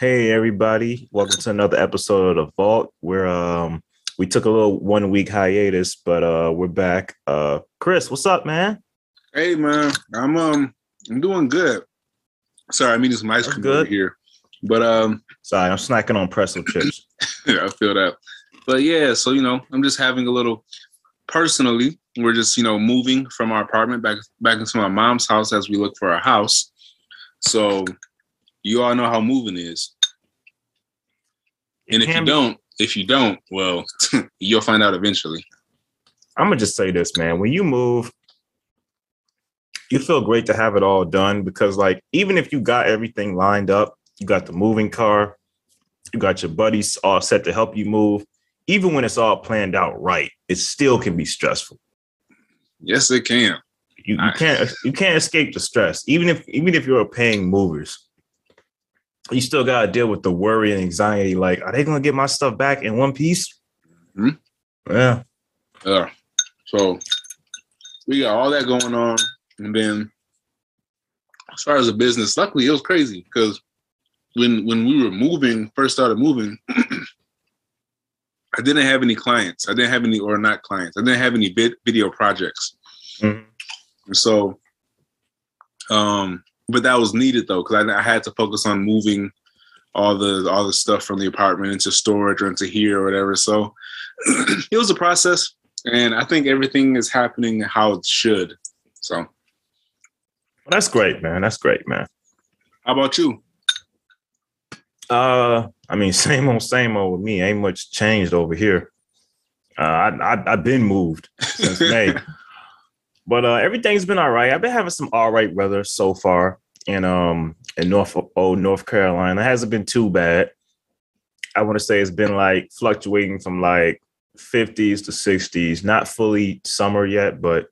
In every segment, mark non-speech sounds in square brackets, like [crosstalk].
Hey everybody, welcome to another episode of the Vault. Where um we took a little one week hiatus, but uh we're back. Uh Chris, what's up, man? Hey man, I'm um I'm doing good. Sorry, I mean this ice cream over here. But um sorry, I'm snacking on pretzel [laughs] chips. yeah, I feel that. But yeah, so you know, I'm just having a little personally, we're just, you know, moving from our apartment back back into my mom's house as we look for a house. So you all know how moving is. And if you don't, if you don't, well, [laughs] you'll find out eventually. I'm gonna just say this, man. When you move, you feel great to have it all done because, like, even if you got everything lined up, you got the moving car, you got your buddies all set to help you move. Even when it's all planned out right, it still can be stressful. Yes, it can. You, you can't you can't escape the stress. Even if even if you're paying movers, you still got to deal with the worry and anxiety. Like, are they going to get my stuff back in one piece? Mm-hmm. Yeah. Yeah. So we got all that going on. And then as far as the business, luckily it was crazy because when when we were moving, first started moving, [clears throat] I didn't have any clients. I didn't have any or not clients. I didn't have any vid- video projects. Mm-hmm. And so um but that was needed though because I, I, had to focus on moving all the all the stuff from the apartment into storage or into here or whatever. So [clears throat] it was a process, and I think everything is happening how it should. So well, that's great, man. That's great, man. How about you? Uh, I mean, [laughs] same old, same old with me. Ain't much changed over here. Uh, I, I I've been moved since May. [laughs] But uh, everything's been all right. I've been having some all right weather so far in um in North oh North Carolina. It hasn't been too bad. I want to say it's been like fluctuating from like 50s to 60s. Not fully summer yet, but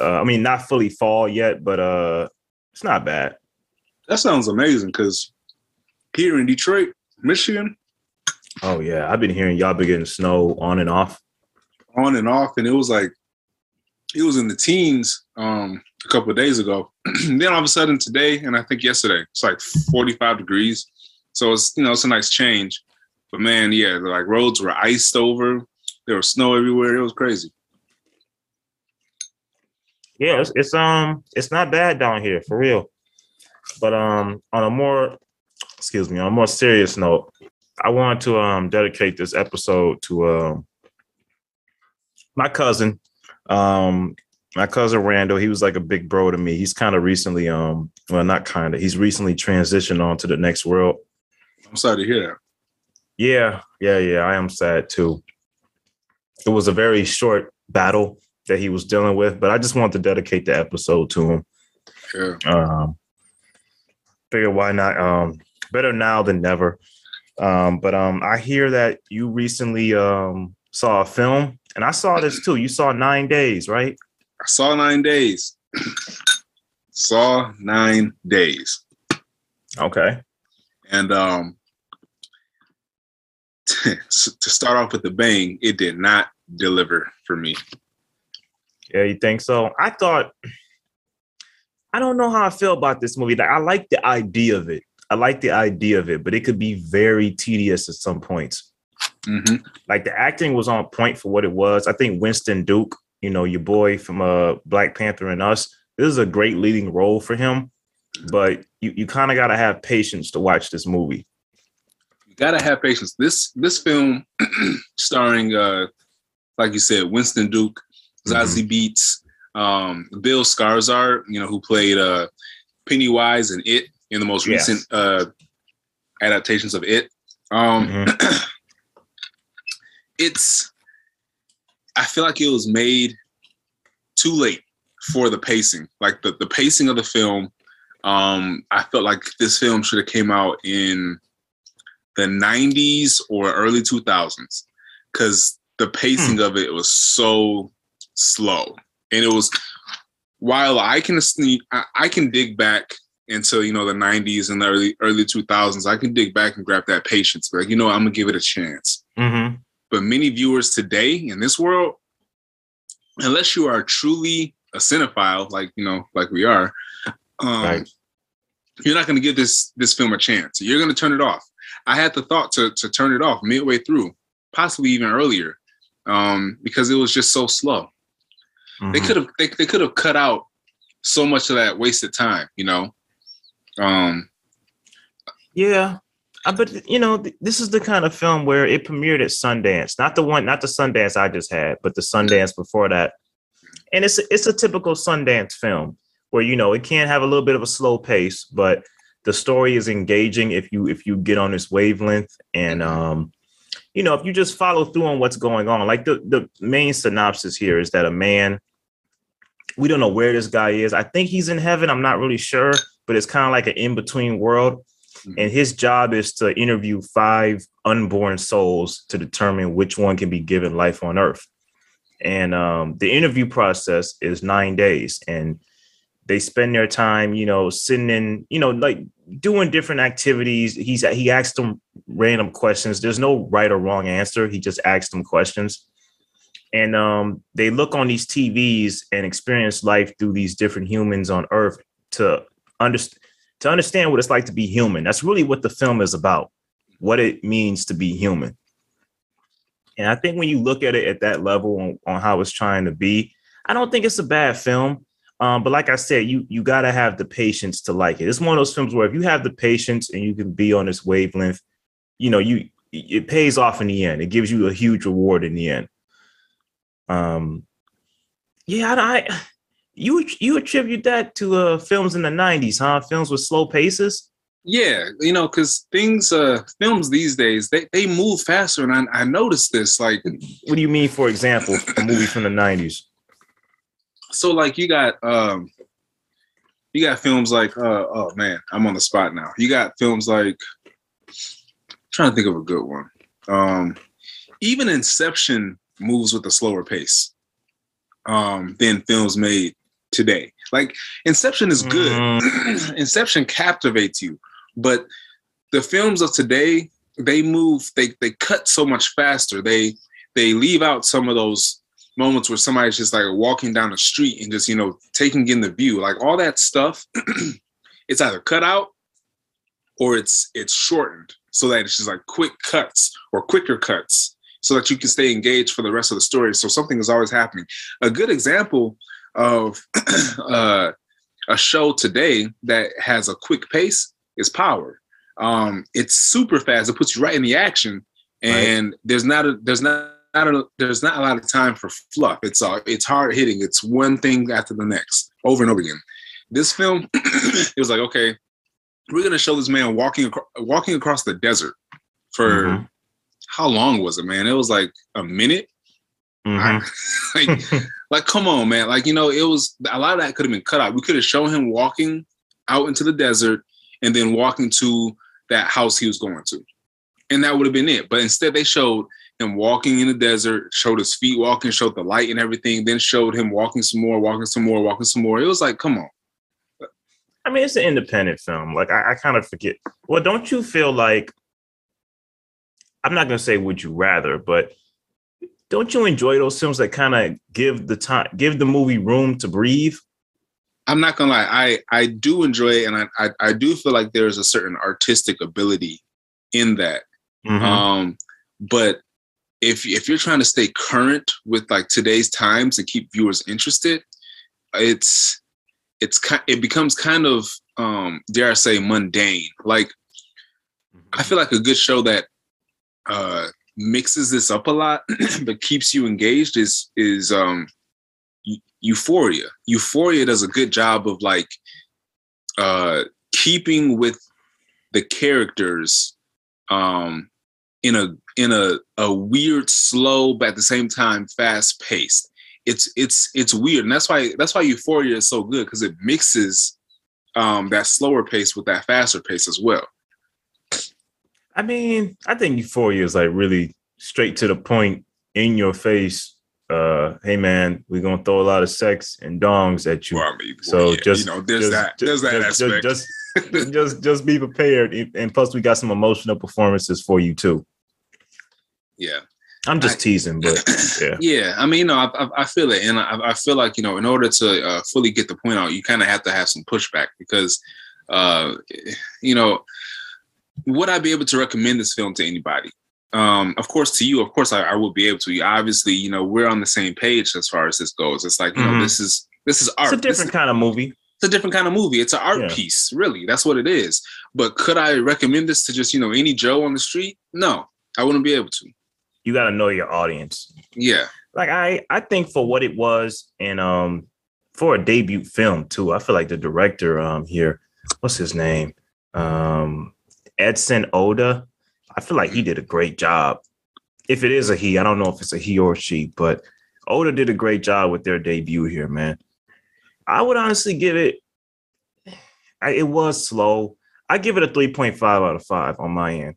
uh, I mean not fully fall yet, but uh it's not bad. That sounds amazing because here in Detroit, Michigan. Oh yeah, I've been hearing y'all been getting snow on and off. On and off, and it was like it was in the teens um, a couple of days ago. [clears throat] then all of a sudden today, and I think yesterday, it's like 45 degrees. So it's you know it's a nice change. But man, yeah, like roads were iced over. There was snow everywhere. It was crazy. Yeah, it's, it's um it's not bad down here for real. But um on a more excuse me, on a more serious note, I want to um dedicate this episode to um my cousin um, my cousin Randall, he was like a big bro to me. He's kind of recently, um, well, not kind of, he's recently transitioned on to the next world. I'm sorry to hear that. Yeah, yeah, yeah. I am sad too. It was a very short battle that he was dealing with, but I just want to dedicate the episode to him. Yeah. Um, figure why not? Um, better now than never. Um, but um, I hear that you recently um saw a film and I saw this too. You saw Nine Days, right? I saw Nine Days. saw Nine Days. Okay. And um [laughs] to start off with the bang, it did not deliver for me. Yeah, you think so? I thought I don't know how I feel about this movie. Like I like the idea of it. I like the idea of it, but it could be very tedious at some points. Mm-hmm. Like the acting was on point for what it was. I think Winston Duke, you know, your boy from uh, Black Panther and Us, this is a great leading role for him. But you, you kind of got to have patience to watch this movie. You got to have patience. This this film, [clears throat] starring, uh, like you said, Winston Duke, Zazie mm-hmm. Beetz, um, Bill Skarsgård, you know, who played uh, Pennywise and It in the most yes. recent uh, adaptations of It. Um, mm-hmm. [clears throat] it's I feel like it was made too late for the pacing. Like the, the pacing of the film, um, I felt like this film should have came out in the 90s or early 2000s because the pacing hmm. of it was so slow. And it was while I can I, I can dig back into you know the 90s and the early early 2000s, I can dig back and grab that patience. But like, you know, I'm gonna give it a chance. Mm-hmm. But many viewers today in this world, unless you are truly a cinephile, like you know, like we are, um, right. you're not going to give this this film a chance. You're going to turn it off. I had the thought to to turn it off midway through, possibly even earlier, um, because it was just so slow. Mm-hmm. They could have they, they could have cut out so much of that wasted time, you know. Um, yeah, but you know, th- this is the kind of film where it premiered at Sundance, not the one, not the Sundance I just had, but the Sundance before that. And it's a, it's a typical Sundance film where you know it can have a little bit of a slow pace, but the story is engaging if you if you get on this wavelength. And um you know if you just follow through on what's going on like the the main synopsis here is that a man we don't know where this guy is. I think he's in heaven. I'm not really sure but it's kind of like an in-between world mm-hmm. and his job is to interview five unborn souls to determine which one can be given life on earth and um, the interview process is nine days and they spend their time, you know, sitting in, you know, like doing different activities. He's he asks them random questions. There's no right or wrong answer. He just asks them questions. And um, they look on these TVs and experience life through these different humans on Earth to understand to understand what it's like to be human. That's really what the film is about, what it means to be human. And I think when you look at it at that level on, on how it's trying to be, I don't think it's a bad film. Um, but like I said, you you got to have the patience to like it. It's one of those films where if you have the patience and you can be on this wavelength, you know, you it pays off in the end. It gives you a huge reward in the end. Um, yeah, I, I you you attribute that to uh films in the '90s, huh? Films with slow paces. Yeah, you know, because things, uh films these days, they they move faster, and I, I noticed this. Like, what do you mean? For example, a movie from the '90s so like you got um you got films like uh oh man, I'm on the spot now. You got films like trying to think of a good one. Um even Inception moves with a slower pace um than films made today. Like Inception is good. Mm. [clears throat] Inception captivates you, but the films of today, they move, they they cut so much faster. They they leave out some of those moments where somebody's just like walking down the street and just you know taking in the view like all that stuff [clears throat] it's either cut out or it's it's shortened so that it's just like quick cuts or quicker cuts so that you can stay engaged for the rest of the story so something is always happening a good example of [clears throat] uh, a show today that has a quick pace is power um, it's super fast it puts you right in the action and right. there's not a there's not not a, there's not a lot of time for fluff. It's uh, it's hard hitting. It's one thing after the next, over and over again. This film, [clears throat] it was like, okay, we're gonna show this man walking across, walking across the desert for mm-hmm. how long was it, man? It was like a minute. Mm-hmm. [laughs] like, like, come on, man. Like, you know, it was a lot of that could have been cut out. We could have shown him walking out into the desert and then walking to that house he was going to. And that would have been it. But instead, they showed him walking in the desert, showed his feet walking, showed the light and everything, then showed him walking some more, walking some more, walking some more. It was like, come on. I mean, it's an independent film. Like I, I kind of forget. Well, don't you feel like I'm not gonna say would you rather, but don't you enjoy those films that kind of give the time give the movie room to breathe? I'm not gonna lie, I I do enjoy it, and I I, I do feel like there's a certain artistic ability in that. Mm-hmm. Um, but if if you're trying to stay current with like today's times and keep viewers interested, it's it's kind it becomes kind of um dare I say mundane. Like I feel like a good show that uh mixes this up a lot [clears throat] but keeps you engaged is is um Euphoria. Euphoria does a good job of like uh keeping with the characters um in a in a, a weird, slow, but at the same time fast paced. It's it's it's weird, and that's why that's why Euphoria is so good because it mixes um, that slower pace with that faster pace as well. I mean, I think Euphoria is like really straight to the point, in your face. Uh, hey man, we're gonna throw a lot of sex and dongs at you. Well, I mean, so yeah, just you know, there's just, that, there's that just, aspect. Just, just, just, just be prepared, and plus we got some emotional performances for you too. Yeah. I'm just I, teasing, but [clears throat] yeah. Yeah, I mean, you know, I, I feel it, and I, I, feel like you know, in order to uh, fully get the point out, you kind of have to have some pushback because uh, you know, would I be able to recommend this film to anybody? Um, of course, to you, of course, I, I would be able to. Obviously, you know, we're on the same page as far as this goes. It's like, you know, Mhm. this is this is art. It's a different kind of movie. it's a different kind of movie. It's an art Yeah. piece, really. That's what it is. But could I recommend this to just, you know, any Joe on the street? No, I wouldn't be able to. You got to know your audience. Yeah. Like I, I think for what it was, and um, for a debut film too, I feel like the director um here, what's his name, um, Edson Oda. I feel like he did a great job. If it is a he, I don't know if it's a he or she, but Oda did a great job with their debut here, man. I would honestly give it. I, it was slow. I give it a three point five out of five on my end.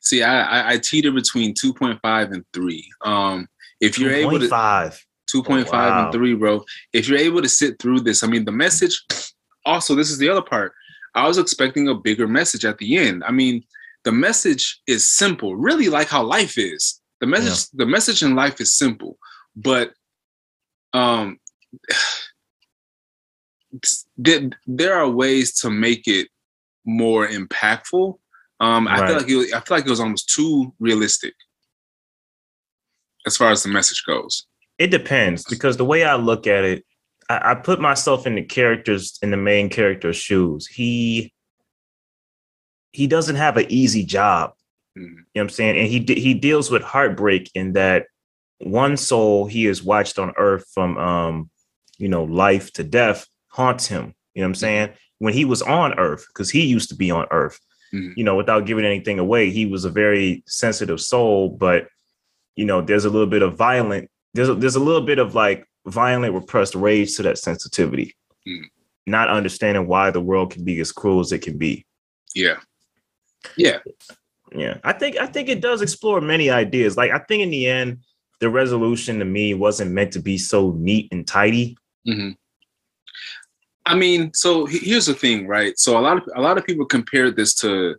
See, I, I, I teeter between 2.5 and 3. Um, if you're able to 2.5. 2.5 Wow. and 3, bro, if you're able to sit through this, I mean, the message also, this is the other part. I was expecting a bigger message at the end. I mean, the message is simple, really like how life is. The message, the message in life is simple, but um [sighs] there, there are ways to make it more impactful. Um, I feel like it, I feel like it was almost too realistic as far as the message goes. it depends because the way I look at it, I, I put myself in the characters in the main character's shoes. He he doesn't have an easy job. Mhm. You know what I'm saying? And he he deals with heartbreak in that one soul he has watched on earth from um, you know, life to death haunts him. You know what I'm saying? When he was on earth, because he used to be on earth, Mhm. you know, without giving anything away, he was a very sensitive soul, but you know, there's a little bit of violent, there's a, there's a little bit of like violent repressed rage to that sensitivity. Mm. Not understanding why the world can be as cruel as it can be. Yeah, yeah, Yeah, I think I think it does explore many ideas. Like I think in the end, the resolution to me wasn't meant to be so neat and tidy. hmm I mean, so here's the thing, right? So a lot of a lot of people compare this to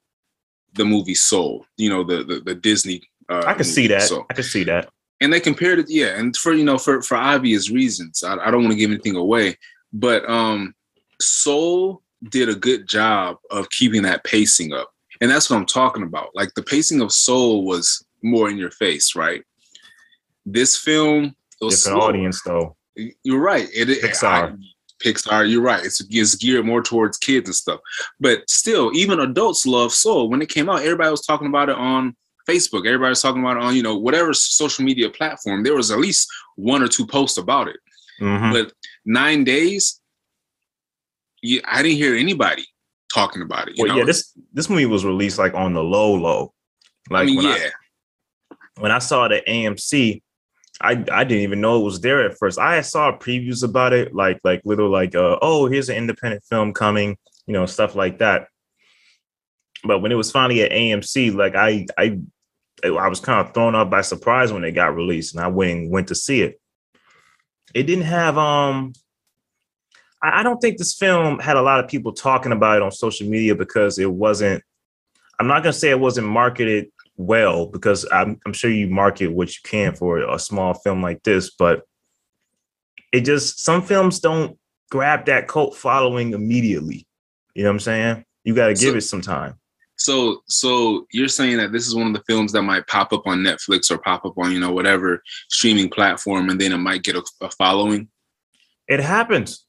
the movie Soul. You know, the the, the Disney. Uh, I can see that. Soul. I can see that. And they compared it yeah and for you know for for obvious reasons i, I don't want to give anything away but um soul did a good job of keeping that pacing up and that's what i'm talking about like the pacing of soul was more in your face right this film it was Different slow. audience though. you're right it, it- Pixar. I- Pixar, you're right. It's, it's geared more towards kids and stuff. But still, even adults love Soul. When it came out, everybody was talking about it on Facebook. Everybody was talking about it on, you know, whatever social media platform. There was at least one or two posts about it. Mhm. But nine days, yeah, I didn't hear anybody talking about it. You Well, know? yeah, this this movie was released like on the low low. Like I mean, when yeah. I when I saw the AMC, I I didn't even know it was there at first. I saw previews about it, like like little like uh oh here's an independent film coming, you know stuff like that. But when it was finally at AMC, like I I I was kind of thrown off by surprise when it got released, and I went and went to see it. It didn't have um. I I don't think this film had a lot of people talking about it on social media because it wasn't. I'm not gonna say it wasn't marketed well because I'm, I'm sure you market what you can for a small film like this, but it just some films don't grab that cult following immediately. You know what I'm saying? You got to give So- it some time. So, so you're saying that this is one of the films that might pop up on Netflix or pop up on, you know, whatever streaming platform, and then it might get a, a following. It happens.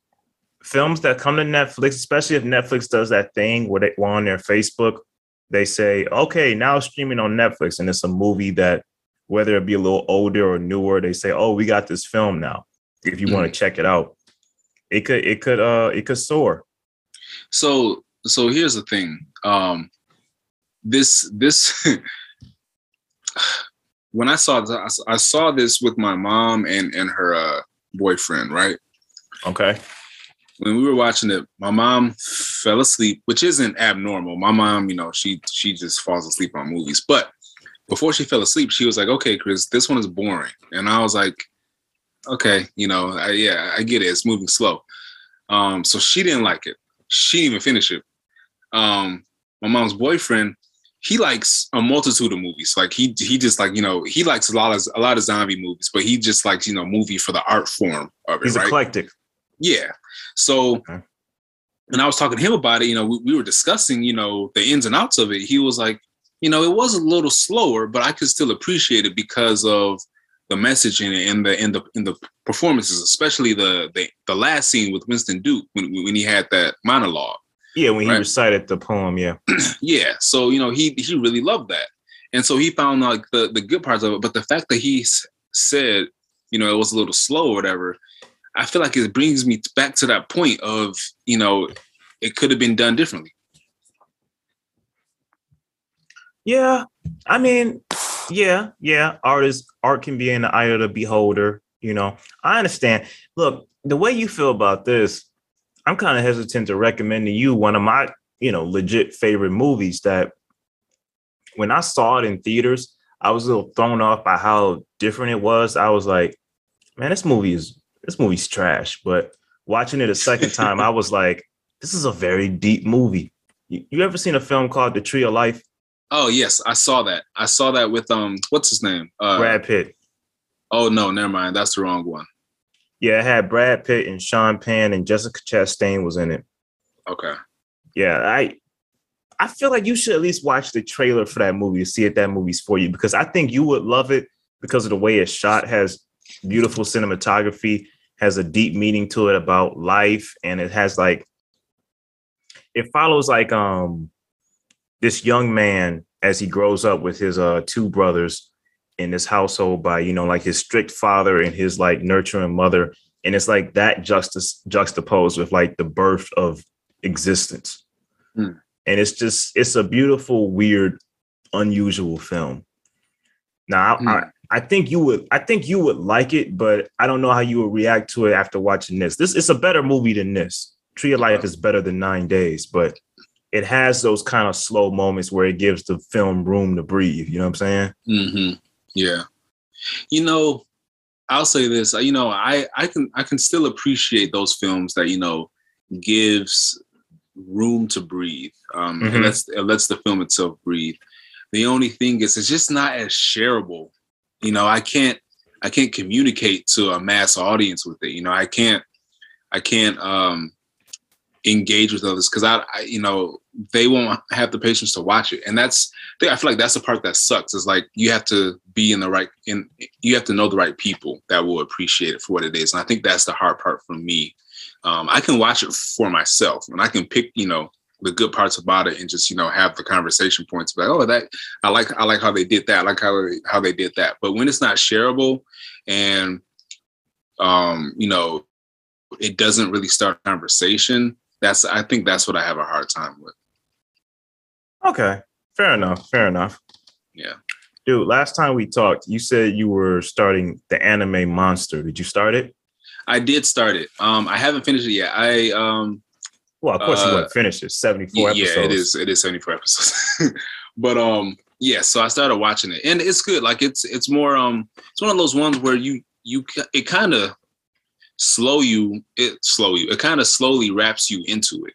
Films that come to Netflix, especially if Netflix does that thing where they on their Facebook, they say, okay, now streaming on Netflix, and it's a movie that whether it be a little older or newer, they say, oh, we got this film now. If you want to check it out, it could it could uh it could soar. So, so here's the thing. Um, this this [laughs] when I saw this, I saw this with my mom and and her uh, boyfriend, right? Okay. when we were watching it, my mom fell asleep, which isn't abnormal. My mom, you know, she she just falls asleep on movies. But before she fell asleep, she was like, "Okay, Chris, this one is boring," and I was like, "Okay, you know, I, yeah, I get it. It's moving slow." Um, so she didn't like it. She didn't even finish it. Um, my mom's boyfriend, he likes a multitude of movies. Like he he just like you know he likes a lot of a lot of zombie movies, but he just likes you know movie for the art form of it. He's right? eclectic. Yeah. So Okay. and I was talking to him about it. You know, we, we were discussing, you know, the ins and outs of it. He was like, you know, it was a little slower, but I could still appreciate it because of the message in it and the in the in the performances, especially the the, the last scene with Winston Duke when when he had that monologue. Yeah, when he recited the poem. Yeah, [clears throat] yeah. So you know, he he really loved that, and so he found like the the good parts of it. But the fact that he said, you know, it was a little slow or whatever, I feel like it brings me back to that point of you know, it could have been done differently. Yeah, I mean, yeah, yeah. Art is art can be in the eye of the beholder. You know, I understand. Look, the way you feel about this, I'm kind of hesitant to recommend to you one of my, you know, legit favorite movies that when I saw it in theaters, I was a little thrown off by how different it was. I was like, man, this movie is this movie's trash. But watching it a second [laughs] time, I was like, this is a very deep movie. You, you ever seen a film called The Tree of Life? Oh yes, I saw that. I saw that with um, what's his name? Uh, Brad Pitt. Oh no, never mind. That's the wrong one. Yeah, it had Brad Pitt and Sean Penn and Jessica Chastain was in it. Okay. Yeah, I I feel like you should at least watch the trailer for that movie to see if that movie's for you because I think you would love it because of the way it's shot. Has beautiful cinematography, has a deep meaning to it about life, and it has like it follows like um this young man as he grows up with his uh two brothers in this household by you know like his strict father and his like nurturing mother and it's like that justice juxtaposed with like the birth of existence mm. and it's just it's a beautiful weird unusual film now mm. I. I think you would i think you would like it but i don't know how you would react to it after watching this this is a better movie than this tree of life is better than nine days but it has those kind of slow moments where it gives the film room to breathe. You know what I'm saying? Mm-hmm. Yeah. You know, I'll say this. You know, I I can I can still appreciate those films that you know gives room to breathe. Um, mm-hmm. and lets it lets the film itself breathe. The only thing is, it's just not as shareable. You know, I can't I can't communicate to a mass audience with it. You know, I can't I can't um engage with others because I, I, you know they won't have the patience to watch it. And that's i feel like that's the part that sucks is like you have to be in the right in you have to know the right people that will appreciate it for what it is. And i think that's the hard part for me. Um, i can watch it for myself and i can pick you know the good parts about it and just you know have the conversation points like oh that i like i like how they did that I like how how they did that. But when it's not shareable and um you know it doesn't really start conversation that's I think that's what I have a hard time with. Okay, fair enough. Fair enough. Yeah, dude. Last time we talked, you said you were starting the anime Monster. Did you start it? I did start it. Um, I haven't finished it yet. I um. Well, of course uh, you wouldn't finish it. Seventy four yeah, episodes. Yeah, it is. It is seventy four episodes. [laughs] but um, yeah. So I started watching it, and it's good. Like it's it's more um, it's one of those ones where you you it kind of slow you it slow you it kind of slowly wraps you into it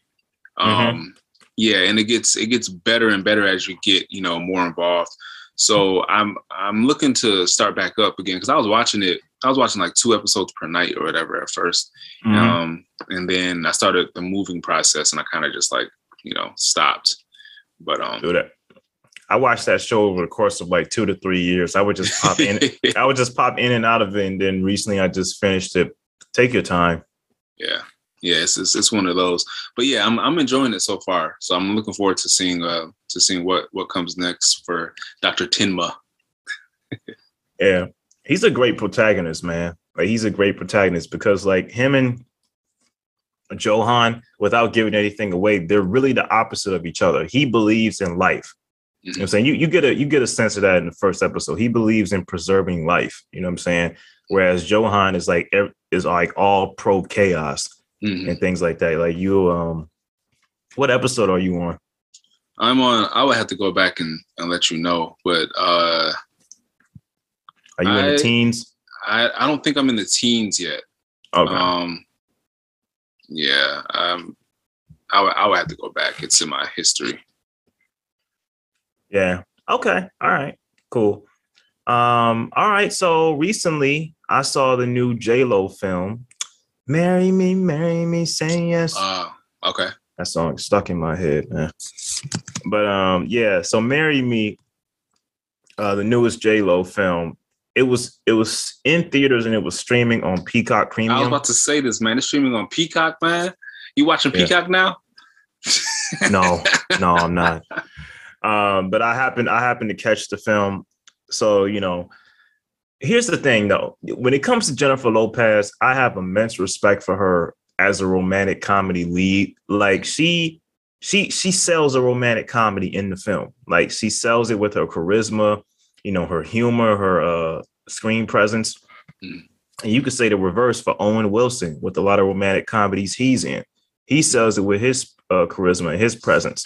mm-hmm. um yeah and it gets it gets better and better as you get you know more involved so i'm i'm looking to start back up again because i was watching it i was watching like two episodes per night or whatever at 1st mm-hmm. um and then i started the moving process and i kind of just like you know stopped but um do that I watched that show over the course of like two to three years. I would just pop in. [laughs] I would just pop in and out of it, and then recently I just finished it take your time. Yeah. Yeah, it's, it's, it's one of those. But yeah, I'm I'm enjoying it so far. So I'm looking forward to seeing uh to seeing what what comes next for Dr. Tenma. [laughs] yeah. He's a great protagonist, man. Like he's a great protagonist because like him and Johan, without giving anything away, they're really the opposite of each other. He believes in life. Mm-hmm. You know what I'm saying? You you get a you get a sense of that in the first episode. He believes in preserving life. You know what I'm saying? Whereas Johan is like is like all pro chaos mm-hmm. and things like that. Like you, um, what episode are you on? I'm on. I would have to go back and, and let you know, but uh, are you I, in the teens? I I don't think I'm in the teens yet. Okay. Um, yeah. Um, I would I would have to go back. It's in my history. Yeah. Okay. All right. Cool. Um, all right. So recently I saw the new J Lo film, "Marry Me, Marry Me, Say Yes." Uh, okay. That song stuck in my head, man. But um, yeah. So "Marry Me," uh, the newest J Lo film. It was it was in theaters and it was streaming on Peacock Premium. I was about to say this, man. It's streaming on Peacock, man. You watching Yeah. Peacock now? [laughs] no, no, I'm not. [laughs] Um, but I happened I happened to catch the film. So, you know, here's the thing though. When it comes to Jennifer Lopez, I have immense respect for her as a romantic comedy lead. Like she she she sells a romantic comedy in the film. Like she sells it with her charisma, you know, her humor, her uh screen presence. Mm. And you could say the reverse for Owen Wilson with a lot of romantic comedies he's in. He sells it with his uh, charisma and his presence.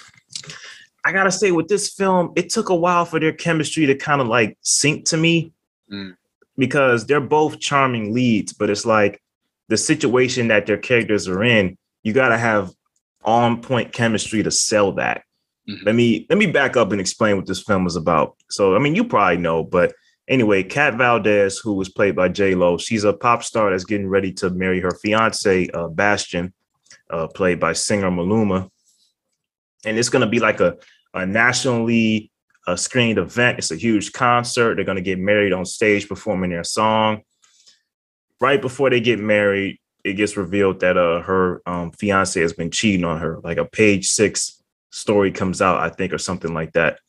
I gotta say, with this film, it took a while for their chemistry to kind of like sink to me Mm. Because they're both charming leads, but it's like the situation that their characters are in, you gotta have on point chemistry to sell that. Mhm. Let me let me back up and explain what this film is about. So, I mean, you probably know, but anyway, Kat Valdez, who was played by J Lo, she's a pop star that's getting ready to marry her fiance, uh, Bastian, uh, played by singer Maluma, and it's gonna be like a a nationally uh, screened event. It's a huge concert. They're gonna get married on stage performing their song. Right before they get married, it gets revealed that uh her um, fiance has been cheating on her. Like a page six story comes out, I think, or something like that.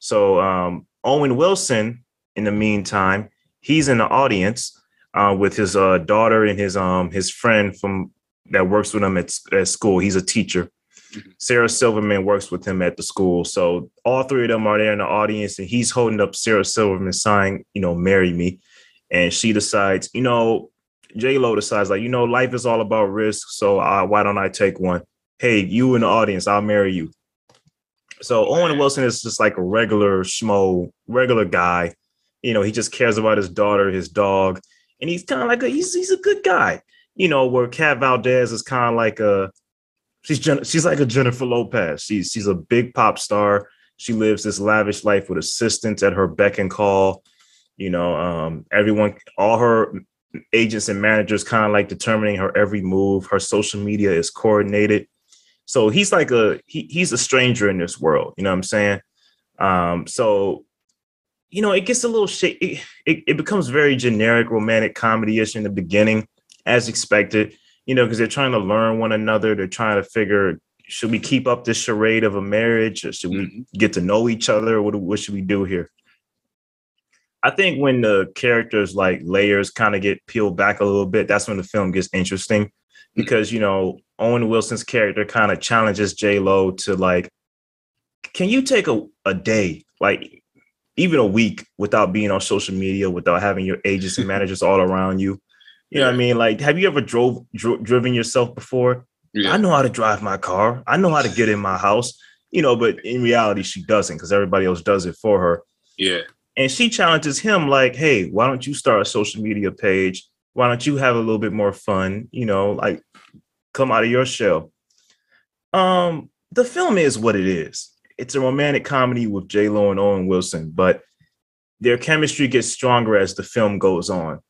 So um, Owen Wilson, in the meantime, he's in the audience uh, with his uh, daughter and his um his friend from that works with him at, at school. He's a teacher. Mhm. Sarah Silverman works with him at the school. So all three of them are there in the audience, and he's holding up Sarah Silverman's sign, you know, marry me. And she decides, you know, J Lo decides, like, you know, life is all about risk. So uh, why don't I take one? Hey, you in the audience, I'll marry you. So Owen Wilson is just like a regular schmo, regular guy. You know, he just cares about his daughter, his dog, and he's kind of like a he's he's a good guy. You know, where Kat Valdez is kind of like a she's she's like a Jennifer Lopez. She's she's a big pop star. She lives this lavish life with assistants at her beck and call. You know, um, everyone, all her agents and managers kind of like determining her every move. Her social media is coordinated. So he's like a he, he's a stranger in this world. You know what I'm saying? Um, so you know, it gets a little shit. It, it, it becomes very generic romantic comedy-ish in the beginning, as expected. You know, because they're trying to learn one another. They're trying to figure should we keep up this charade of a marriage, or should we Mhm. get to know each other? What what should we do here? I think when the characters like layers kind of get peeled back a little bit, that's when the film gets interesting because you know Owen Wilson's character kind of challenges J Lo to like, can you take a, a day, like even a week, without being on social media, without having your agents [laughs] and managers all around you? You know what I mean? Like, have you ever drove dro- driven yourself before? I know how to drive my car. I know how to get in my house. You know, but in reality, she doesn't because everybody else does it for her Yeah. and she challenges him like hey why don't you start a social media page why don't you have a little bit more fun you know like come out of your shell um the film is what it is it's a romantic comedy with j-lo and owen wilson but their chemistry gets stronger as the film goes on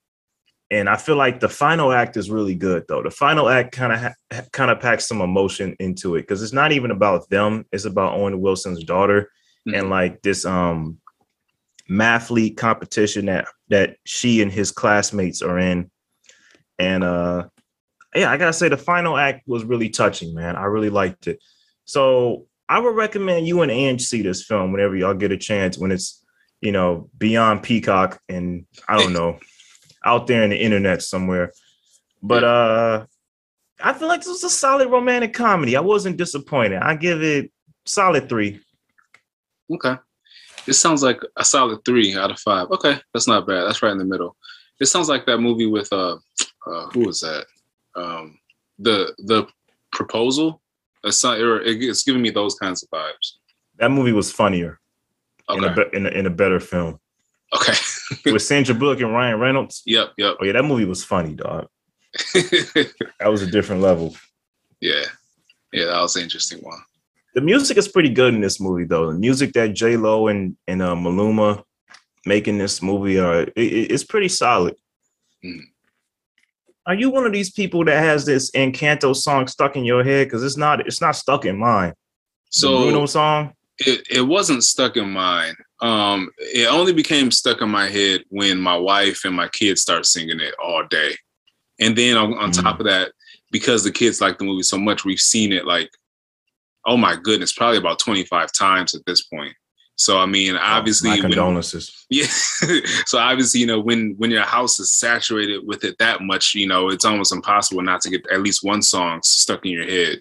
and i feel like the final act is really good though. The final act kind of ha- kind of packs some emotion into it because it's not even about them it's about owen wilson's daughter and like this um mathlete competition that that she and his classmates are in. And uh yeah i gotta say the final act was really touching man. I really liked it. So i would recommend you and Ange see this film whenever y'all get a chance when it's you know beyond peacock and i don't know [laughs] out there in the internet somewhere but uh i feel like this was a solid romantic comedy i wasn't disappointed i give it solid three Okay. This sounds like a solid three out of five. Okay, that's not bad. That's right in the middle. It sounds like that movie with uh, uh who was that? Um, the the proposal. It's not, it's giving me those kinds of vibes. that movie was funnier in, a, Okay. be- in, a, in a better film Okay. [laughs] with Sandra Bullock and Ryan Reynolds. yep. Yep. Oh yeah, that movie was funny, dog. [laughs] That was a different level. yeah. Yeah. That was an interesting one. The music is pretty good in this movie, though. The music that J Lo and and uh, Maluma making this movie, uh, it, it- it's pretty solid. Mm. Are you one of these people that has this Encanto song stuck in your head? Because it's not. It's not stuck in mine. So the Bruno song. it, it wasn't stuck in mine. Um, it only became stuck in my head when my wife and my kids start singing it all day. And then on, on Mm. top of that, because the kids like the movie so much, we've seen it like, oh my goodness, probably about 25 times at this point. So I mean, obviously, Oh, my when- condolences. [laughs] yeah. so obviously, you know, when when your house is saturated with it that much, you know, it's almost impossible not to get at least one song stuck in your head.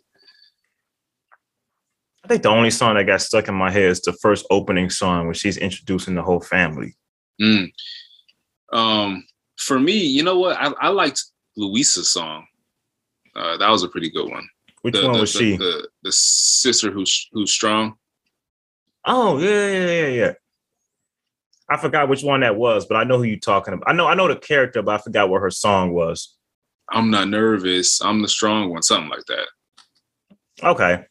I think the only song that got stuck in my head is the first opening song where she's introducing the whole family. Mm. Um, for me, you know what? I, I liked Luisa's song. Uh, that was a pretty good one. Which the, one the, was the, she? The, the sister who's who's strong. Oh yeah, yeah, yeah, yeah. I forgot which one that was, but I know who you're talking about. I know, I know the character, but I forgot what her song was. I'm not nervous. I'm the strong one. Something like that. Okay.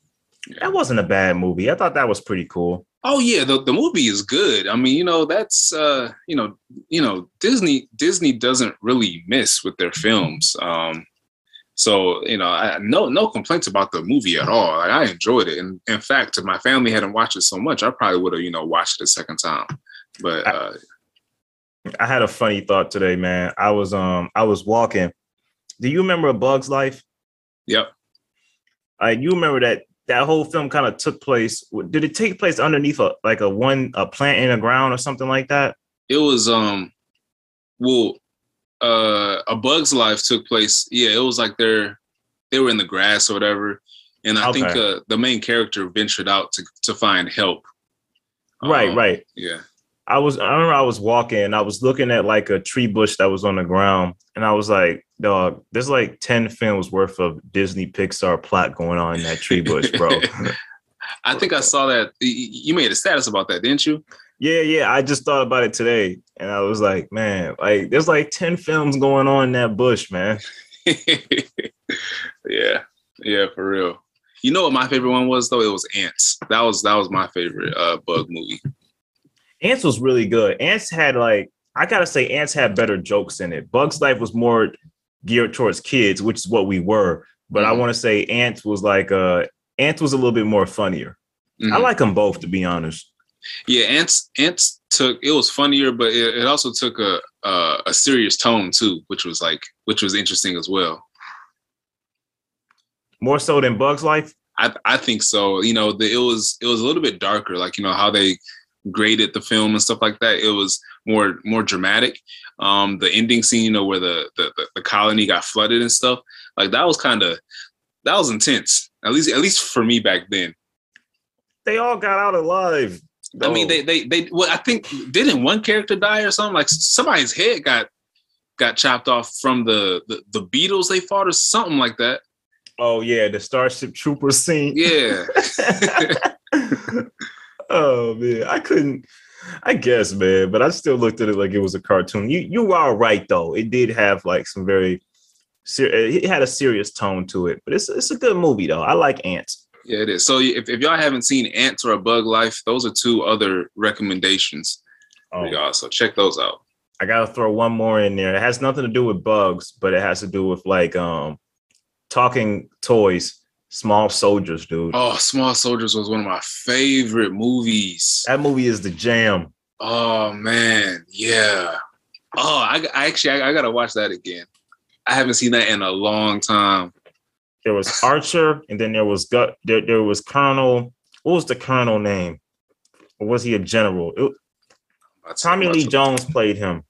That wasn't a bad movie. I thought that was pretty cool. Oh yeah, the, the movie is good. I mean, you know, that's uh, you know, you know, Disney Disney doesn't really miss with their films. Um, so you know, I, no no complaints about the movie at all. Like, I enjoyed it, and in fact, if my family hadn't watched it so much, I probably would have you know watched it a second time. But uh, I had a funny thought today, man. I was um I was walking. Do you remember A Bug's Life? yep, Like you remember that that whole film kind of took place. Did it take place underneath a like a one a plant in the ground or something like that? it was um, well, uh, a Bug's Life took place. Yeah, it was like they're they were in the grass or whatever, and I think uh, the main character ventured out to to find help. Right, Um, right. Yeah. I was I remember I was walking and I was looking at like a tree bush that was on the ground and I was like, dog, there's like 10 films worth of Disney Pixar plot going on in that tree bush, bro. [laughs] I think I saw that. You made a status about that, didn't you? yeah, yeah. I just thought about it today and I was like, man, like there's like 10 films going on in that bush, man. [laughs] yeah, yeah, for real. You know what my favorite one was though? It was Antz. That was that was my favorite uh, bug movie. Antz was really good. Antz had like, I gotta say, Antz had better jokes in it. Bugs Life was more geared towards kids, which is what we were. But I Mhm. want to say Antz was like uh Antz was a little bit more funnier. I Mhm. like them both, to be honest. Yeah, Antz Antz took it was funnier, but it, it also took a, a a serious tone too, which was like which was interesting as well. More so than Bugs Life. I I think so. You know, the, it was it was a little bit darker, like you know how they graded the film and stuff like that. It was more more dramatic. Um, the ending scene, you know, where the the, the, colony got flooded and stuff, like that was kind of that was intense. At least at least for me back then. They all got out alive. I mean, they they they. Well, I think didn't one character die or something? Like somebody's head got got chopped off from the the, the beetles they fought or something like that. Oh yeah, the Starship Troopers scene. Yeah. [laughs] [laughs] oh man, I couldn't. I guess, man, but I still looked at it like it was a cartoon. You you are right though. It did have like some very. It had a serious tone to it, but it's it's a good movie though. I like Antz. Yeah, it is. So if, if y'all haven't seen Antz or A Bug Life, those are two other recommendations for Um, y'all. So check those out. I gotta throw one more in there. It has nothing to do with bugs, but it has to do with like um talking toys, small soldiers, dude. Oh, Small Soldiers was one of my favorite movies. That movie is the jam. Oh man, yeah. Oh, I, I actually I, I gotta watch that again. I haven't seen that in a long time. There was Archer, and then there was Gut. There, there was Colonel. What was the Colonel name? Or was he a general? It- Tommy Lee Jones played him.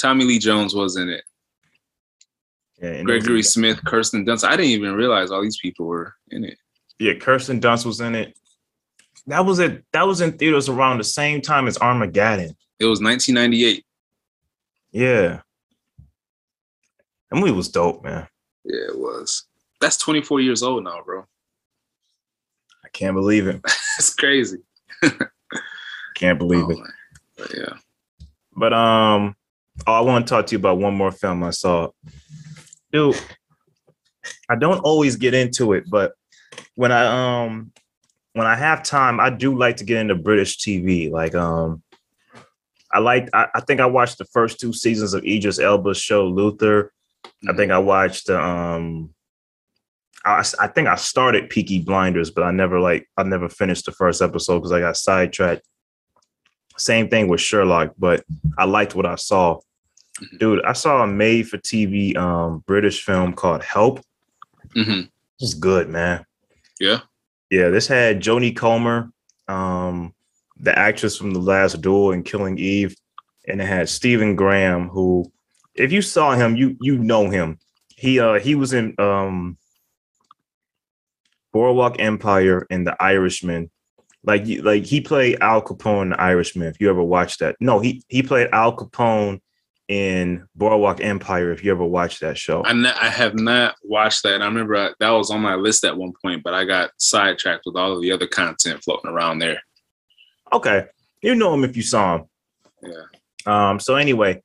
Tommy Lee Jones was in it. Yeah, and there was- Gregory Smith, Kirsten Dunst. I didn't even realize all these people were in it. Yeah, Kirsten Dunst was in it. That was it. That was in theaters around the same time as Armageddon. It was 1998. Yeah, that movie was dope, man. Yeah, it was. That's 24 years old now, bro. I can't believe it. [laughs] it's crazy. [laughs] Can't believe Oh, it. But yeah. But um, oh, I want to talk to you about one more film I saw. Dude, I don't always get into it, but when I um when I have time, I do like to get into British TV. Like um, I like I, I think I watched the first two seasons of Idris Elba's show Luther. I think I watched um I, I think I started Peaky Blinders, but I never like I never finished the first episode because I got sidetracked. Same thing with Sherlock, but I liked what I saw. Mhm. Dude, I saw a made for TV um British film called Help. Mhm. It's good, man. Yeah. Yeah, this had Jodie Comer, um, the actress from The Last Duel and Killing Eve, and it had Stephen Graham, who, if you saw him, you you know him. He uh he was in um Boardwalk Empire and The Irishman. Like like he played Al Capone in The Irishman. If you ever watched that, no, he he played Al Capone in Boardwalk Empire. If you ever watched that show, I, ne- I have not watched that. I remember I, that was on my list at one point, but I got sidetracked with all of the other content floating around there. Okay. You know him if you saw him. Yeah. Um, so anyway,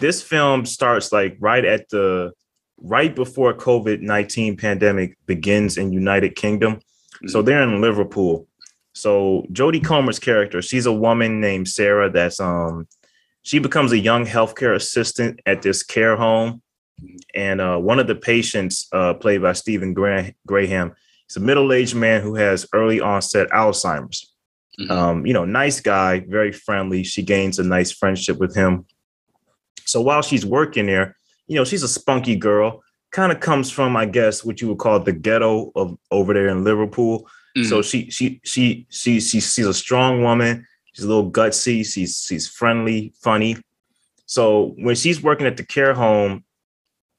this film starts like right at the right before COVID-19 pandemic begins in United Kingdom. So they're in Liverpool. So Jodie Comer's character, she's a woman named Sarah that's um she becomes a young healthcare assistant at this care home. And uh, one of the patients, uh, played by Stephen Gra- Graham, is a middle-aged man who has early onset Alzheimer's Mhm. um, you know, nice guy, very friendly. She gains a nice friendship with him. So while she's working there, you know, she's a spunky girl, kind of comes from, I guess, what you would call the ghetto of over there in Liverpool. Mhm. So she she she she she she's a strong woman. She's a little gutsy. She's she's friendly, funny. So when she's working at the care home,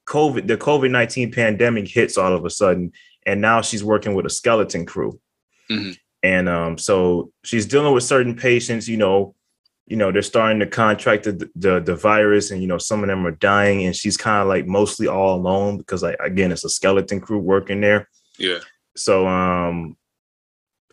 COVID the COVID nineteen pandemic hits all of a sudden, and now she's working with a skeleton crew. Mhm. And um, so she's dealing with certain patients. You know, you know they're starting to contract the, the the virus, and you know some of them are dying, and she's kind of like mostly all alone because like again it's a skeleton crew working there. yeah. So um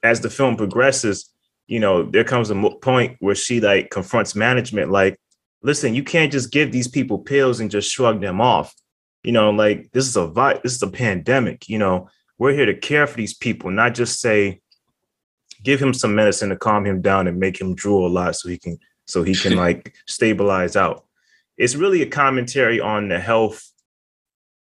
as the film progresses, you know, there comes a point where she like confronts management like, listen, you can't just give these people pills and just shrug them off. You know, like this is a vi- this is a pandemic, you know. We're here to care for these people, not just say give him some medicine to calm him down and make him drool a lot so he can so he can [laughs] like stabilize out. It's really a commentary on the health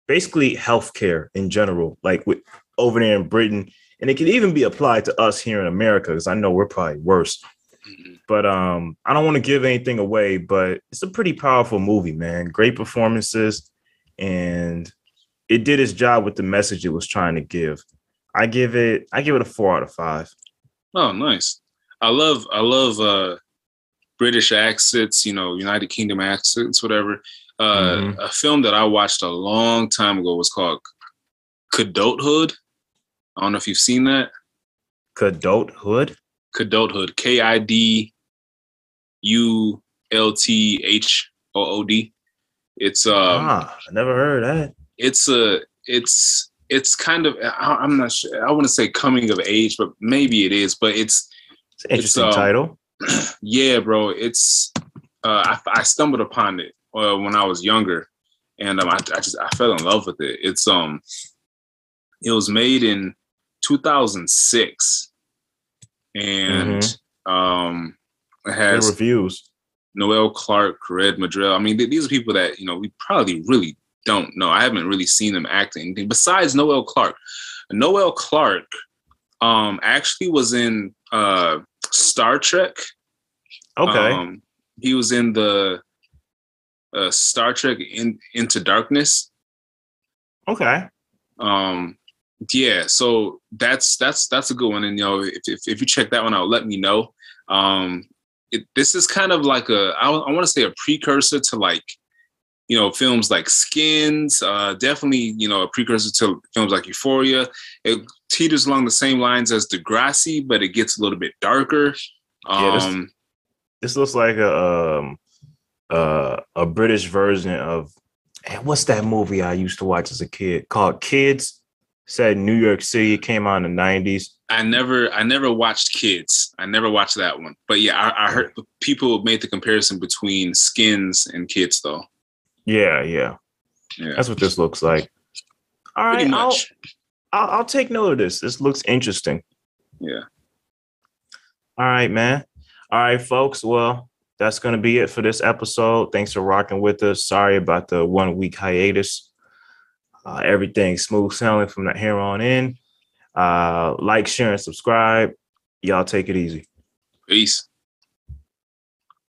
basically healthcare in general, like with over there in Britain, and it can even be applied to us here in America because I know we're probably worse. Mhm. But um, I don't want to give anything away, but it's a pretty powerful movie, man. Great performances, and it did its job with the message it was trying to give. I give it, I give it a four out of five. Oh, nice. I love I love uh British accents, you know, United Kingdom accents, whatever. Uh Mhm. a film that I watched a long time ago was called Kidulthood. I don't know if you've seen that. Kidulthood. Kidulthood. K I D U L T H O O D. It's um ah, I never heard of that. it's a it's it's kind of I- I'm not sure I want to say coming of age, but maybe it is. But it's It's an interesting um, title. [clears throat] yeah, bro. It's uh, I, I stumbled upon it uh, when I was younger, and um, I, I just I fell in love with it. It's um, it was made in 2006, and um, it Good has reviews. Noel Clarke, Red Madrell. I mean, th- these are people that you know we probably really don't know. I haven't really seen them act in anything besides Noel Clarke. Noel Clarke um actually was in uh Star Trek. Okay. Um, he was in the uh, Star Trek in, Into Darkness. okay. Um, yeah, so that's that's that's a good one. And you know, if if, if you check that one out, let me know. Um, it, this is kind of like a I, I want to say a precursor to like you know films like Skins. Uh, definitely you know a precursor to films like Euphoria. It teeters along the same lines as Degrassi, but it gets a little bit darker. Yeah, this- Um, This looks like a um uh a British version of what's that movie I used to watch as a kid called Kids? In New York City. Came out in the 90s. I never I never watched Kids. I never watched that one. But yeah, I, I heard people made the comparison between Skins and Kids though. Yeah, yeah. Yeah. That's what this looks like. All right, I'll. I'll I'll take note of this. This looks interesting. Yeah. All right, man. All right, folks. Well, that's going to be it for this episode. Thanks for rocking with us. Sorry about the one week hiatus. Uh, everything smooth sailing from that here on in. Uh, like, share, and subscribe. Y'all take it easy. Peace.